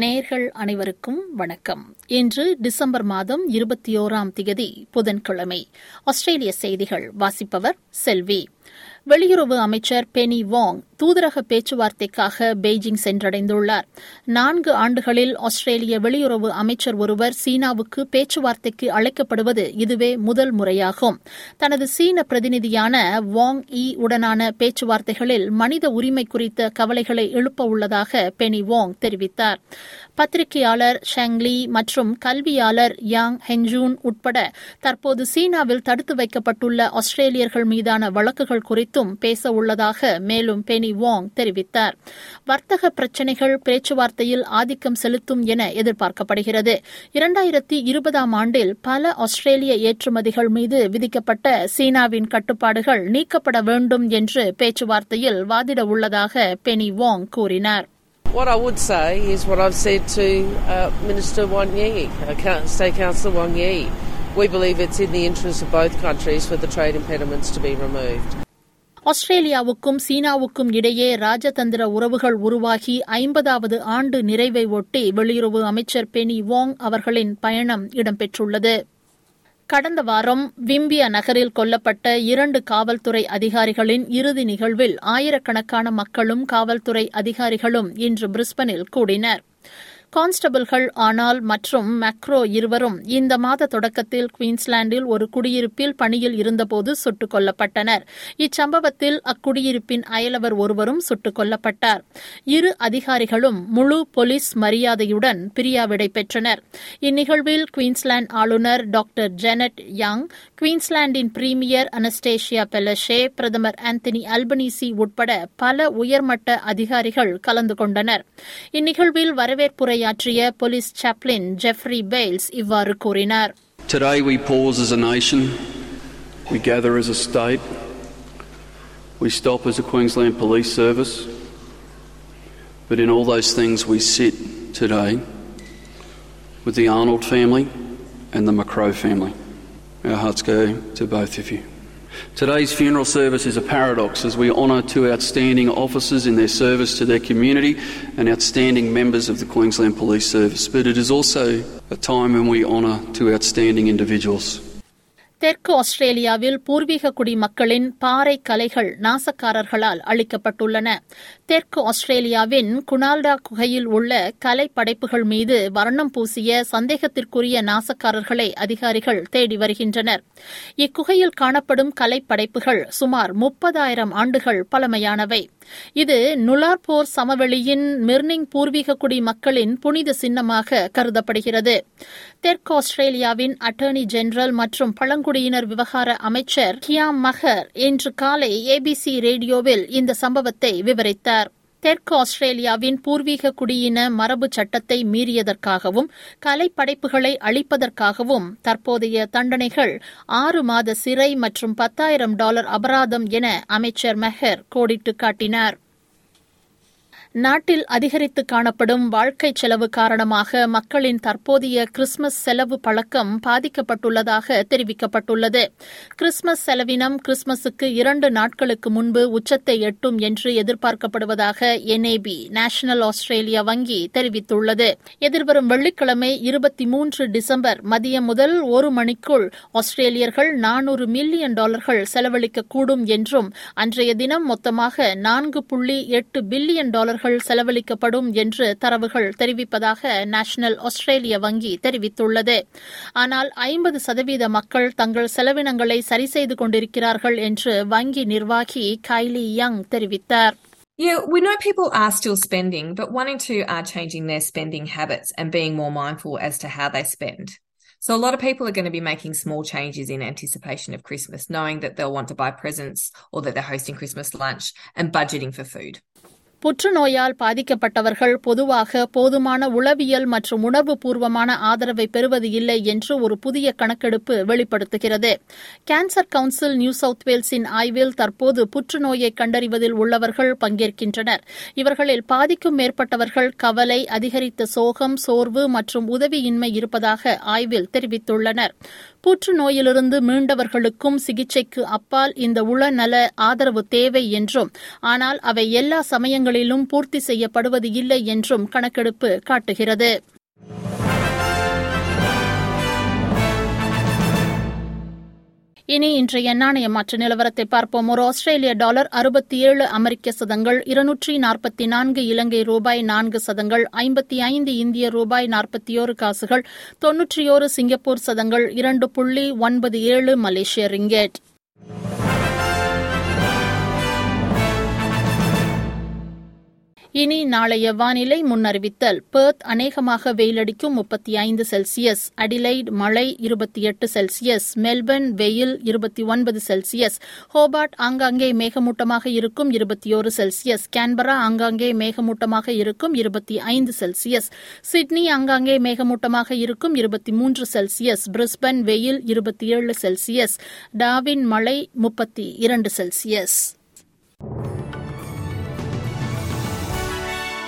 நேர்கள் அனைவருக்கும் வணக்கம். இன்று டிசம்பர் மாதம் இருபத்தி ஓராம் தேதி புதன்கிழமை. ஆஸ்திரேலிய செய்திகள் வாசிப்பவர் செல்வி. வெளியுறவு அமைச்சர் பெனி வாங் தூதரக பேச்சுவார்த்தைக்காக பெய்ஜிங் சென்றடைந்துள்ளார். நான்கு ஆண்டுகளில் ஆஸ்திரேலிய வெளியுறவு அமைச்சர் ஒருவர் சீனாவுக்கு பேச்சுவார்த்தைக்கு அழைக்கப்படுவது இதுவே முதல் முறையாகும். தனது சீன பிரதிநிதியான வாங் இ உடனான பேச்சுவார்த்தைகளில் மனித உரிமை குறித்த கவலைகளை எழுப்ப உள்ளதாக பெனி வாங் தெரிவித்தார். பத்திரிகையாளர் ஷாங்லி மற்றும் கல்வியாளர் யாங் ஹென்ஜூன் உட்பட தற்போது சீனாவில் தடுத்து வைக்கப்பட்டுள்ள ஆஸ்திரேலியர்கள் மீதான வழக்குகள் குறித்தும் பேச உள்ளதாக மேலும் பெனி வாங் தெரிவித்தார் வர்த்தக பிரச்சினைகள் பேச்சுவார்த்தையில் ஆதிக்கம் செலுத்தும் என எதிர்பார்க்கப்படுகிறது இரண்டாயிரத்தி இருபதாம் ஆண்டில் பல ஆஸ்திரேலிய ஏற்றுமதிகள் மீது விதிக்கப்பட்ட சீனாவின் கட்டுப்பாடுகள் நீக்கப்பட வேண்டும் என்று பேச்சுவார்த்தையில் வாதிட உள்ளதாக பெனி வாங் கூறினார் What I would say is what I've said to uh, Minister Wang Yi, uh, State Councillor Wang Yi. We believe it's in the interest of both countries for the trade impediments to be removed. ஆஸ்திரேலியாவுக்கும் சீனாவுக்கும் இடையே ராஜதந்திர உறவுகள் உருவாகி ஐம்பதாவது ஆண்டு நிறைவை ஒட்டி வெளியுறவு அமைச்சர் பெனி வாங் அவர்களின் பயணம் இடம்பெற்றுள்ளது. கடந்த வாரம் விம்பியா நகரில் கொல்லப்பட்ட இரண்டு காவல்துறை அதிகாரிகளின் இறுதி நிகழ்வில் ஆயிரக்கணக்கான மக்களும் காவல்துறை அதிகாரிகளும் இன்று பிரிஸ்பனில் கூடினர். கான்ஸ்டபிள்கள் ஆனால் மற்றும் மேக்ரோ இருவரும் இந்த மாத தொடக்கத்தில் குயின்ஸ்லாண்டில் ஒரு குடியிருப்பில் பணியில் இருந்தபோது சுட்டுக் கொல்லப்பட்டனர். இச்சம்பவத்தில் அக்குடியிருப்பின் அயலவர் ஒருவரும் சுட்டுக் கொல்லப்பட்டார். இரு அதிகாரிகளும் முழு போலீஸ் மரியாதையுடன் பிரியாவிடை பெற்றனர். இந்நிகழ்வில் குயின்ஸ்லாந்து ஆளுநர் டாக்டர் ஜெனட் யாங் குயின்ஸ்லாந்தின் பிரீமியர் அனஸ்டேஷியா பெலஷே பிரதமர் ஆந்தனி அல்பனீசி உட்பட பல உயர்மட்ட அதிகாரிகள் கலந்து கொண்டனர். இந்நிகழ்வில் வரவேற்புரை உரையாற்றிய போலீஸ் சாப்ளின் ஜெஃப்ரி பெய்ல்ஸ் இவ்வாறு கூறினார் Today we pause as a nation, we gather as a state, we stop as a Queensland Police Service, but in all those things we sit today with the Arnold family and the McCrow family. Our hearts go to both of you. Today's funeral service is a paradox as we honour two outstanding officers in their service to their community and outstanding members of the Queensland Police Service, but it is also a time when we honour two outstanding individuals. தெற்கு ஆஸ்திரேலியாவில் பூர்வீக குடிமக்களின் பாறை கலைகள் நாசக்காரர்களால் அழிக்கப்பட்டுள்ளன தெற்கு ஆஸ்திரேலியாவின் குனால்டா குகையில் உள்ள கலை படைப்புகள் மீது வர்ணம் பூசிய சந்தேகத்திற்குரிய நாசக்காரர்களை அதிகாரிகள் தேடி வருகின்றனர். இக்குகையில் காணப்படும் கலை படைப்புகள் சுமார் முப்பதாயிரம் ஆண்டுகள் பழமையானவை. இது நுலார்போர் சமவெளியின் மிர்னிங் பூர்வீக குடி மக்களின் புனித சின்னமாக கருதப்படுகிறது. தெற்கு ஆஸ்திரேலியாவின் அட்டர்னி ஜெனரல் மற்றும் பழங்குடியினர் விவகார அமைச்சர் கியாம் மஹர் இன்று காலை ஏபிசி ரேடியோவில் இந்த சம்பவத்தை விவரித்தார். தெற்கு ஆஸ்திரேலியாவின் பூர்வீக குடியின மரபு சட்டத்தை மீறியதற்காகவும் கலைப்படைப்புகளை அழிப்பதற்காகவும் தற்போதைய தண்டனைகள் ஆறு மாத சிறை மற்றும் பத்தாயிரம் டாலர் அபராதம் என அமைச்சர் மெஹர் கோடிட்டு காட்டினார். நாட்டில் அதிகரித்து காணப்படும் வாழ்க்கை செலவு காரணமாக மக்களின் தற்போதைய கிறிஸ்துமஸ் செலவு பழக்கம் பாதிக்கப்பட்டுள்ளதாக தெரிவிக்கப்பட்டுள்ளது. கிறிஸ்துமஸ் செலவினம் கிறிஸ்துமஸுக்கு இரண்டு நாட்களுக்கு முன்பு உச்சத்தை எட்டும் என்று எதிர்பார்க்கப்படுவதாக என்ஏபி நேஷனல் ஆஸ்திரேலியா வங்கி தெரிவித்துள்ளது. எதிர்வரும் வெள்ளிக்கிழமை இருபத்தி மூன்று டிசம்பர் மதியம் முதல் ஒரு மணிக்குள் ஆஸ்திரேலியர்கள் நானூறு மில்லியன் டாலர்கள் செலவழிக்கக்கூடும் என்றும் அன்றைய தினம் மொத்தமாக நான்கு புள்ளி எட்டு பில்லியன் டாலர்கள் செலவழிக்கப்படும் என்று தரவுகள் தெரிவிப்பதாக நேஷனல் ஆஸ்திரேலிய வங்கி தெரிவித்துள்ளது ஆனால் ஐம்பது சதவீத மக்கள் தங்கள் செலவினங்களை சரி செய்து கொண்டிருக்கிறார்கள் என்று வங்கி நிர்வாகி கைலி யங் தெரிவித்தார் Yeah, we know people are still spending, but one in two are changing their spending habits and being more mindful as to how they spend. So a lot of people are going to be making small changes in anticipation of Christmas, knowing that they'll want to buy presents or that they're hosting Christmas lunch and budgeting for food. புற்றுநோயால் பாதிக்கப்பட்டவர்கள் பொதுவாக போதுமான உளவியல் மற்றும் உணர்வு பூர்வமான ஆதரவை பெறுவது இல்லை என்று ஒரு புதிய கணக்கெடுப்பு வெளிப்படுத்துகிறது. கேன்சர் கவுன்சில் நியூ சவுத் வேல்ஸின் ஆய்வில் தற்போது புற்றுநோயை கண்டறிவதில் உள்ளவர்கள் பங்கேற்கின்றனர். இவர்களில் பாதிக்கும் மேற்பட்டவர்கள் கவலை அதிகரித்த சோகம் சோர்வு மற்றும் உதவியின்மை இருப்பதாக ஆய்வில் தெரிவித்துள்ளனர். புற்றுநோயிலிருந்து மீண்டவர்களுக்கும் சிகிச்சைக்கு அப்பால் இந்த உளநல ஆதரவு தேவை என்றும் ஆனால் அவை எல்லா சமயங்களிலும் பூர்த்தி செய்யப்படுவது இல்லை என்றும் கணக்கெடுப்பு காட்டுகிறது. இனி இன்றைய நாணய மாற்று நிலவரத்தை பார்ப்போம். ஒரு ஆஸ்திரேலிய டாலர் அறுபத்தி ஏழு அமெரிக்க சதங்கள் இருநூற்றி நாற்பத்தி நான்கு இலங்கை ரூபாய் நான்கு சதங்கள் ஐம்பத்தி ஐந்து இந்திய ரூபாய் நாற்பத்தியோரு காசுகள் தொன்னூற்றியோரு சிங்கப்பூர் சதங்கள் இரண்டு புள்ளி ஒன்பது ஏழு மலேசிய ரிங்கெட். இனி நாளைய வானிலை முன்னறிவித்தல். பெர்த் அநேகமாக வெயிலடிக்கும் முப்பத்தி ஐந்து செல்சியஸ். அடிலைட் மழை இருபத்தி எட்டு செல்சியஸ். மெல்பர்ன் வெயில் இருபத்தி ஒன்பது செல்சியஸ். ஹோபார்ட் ஆங்காங்கே மேகமூட்டமாக இருக்கும் இருபத்தி ஒரு செல்சியஸ். கேன்பரா ஆங்காங்கே மேகமூட்டமாக இருக்கும் இருபத்தி ஐந்து செல்சியஸ். சிட்னி ஆங்காங்கே மேகமூட்டமாக இருக்கும் இருபத்தி மூன்று செல்சியஸ். பிரிஸ்பன் வெயில் இருபத்தி ஏழு செல்சியஸ். டாவின் மழை முப்பத்தி இரண்டு செல்சியஸ்.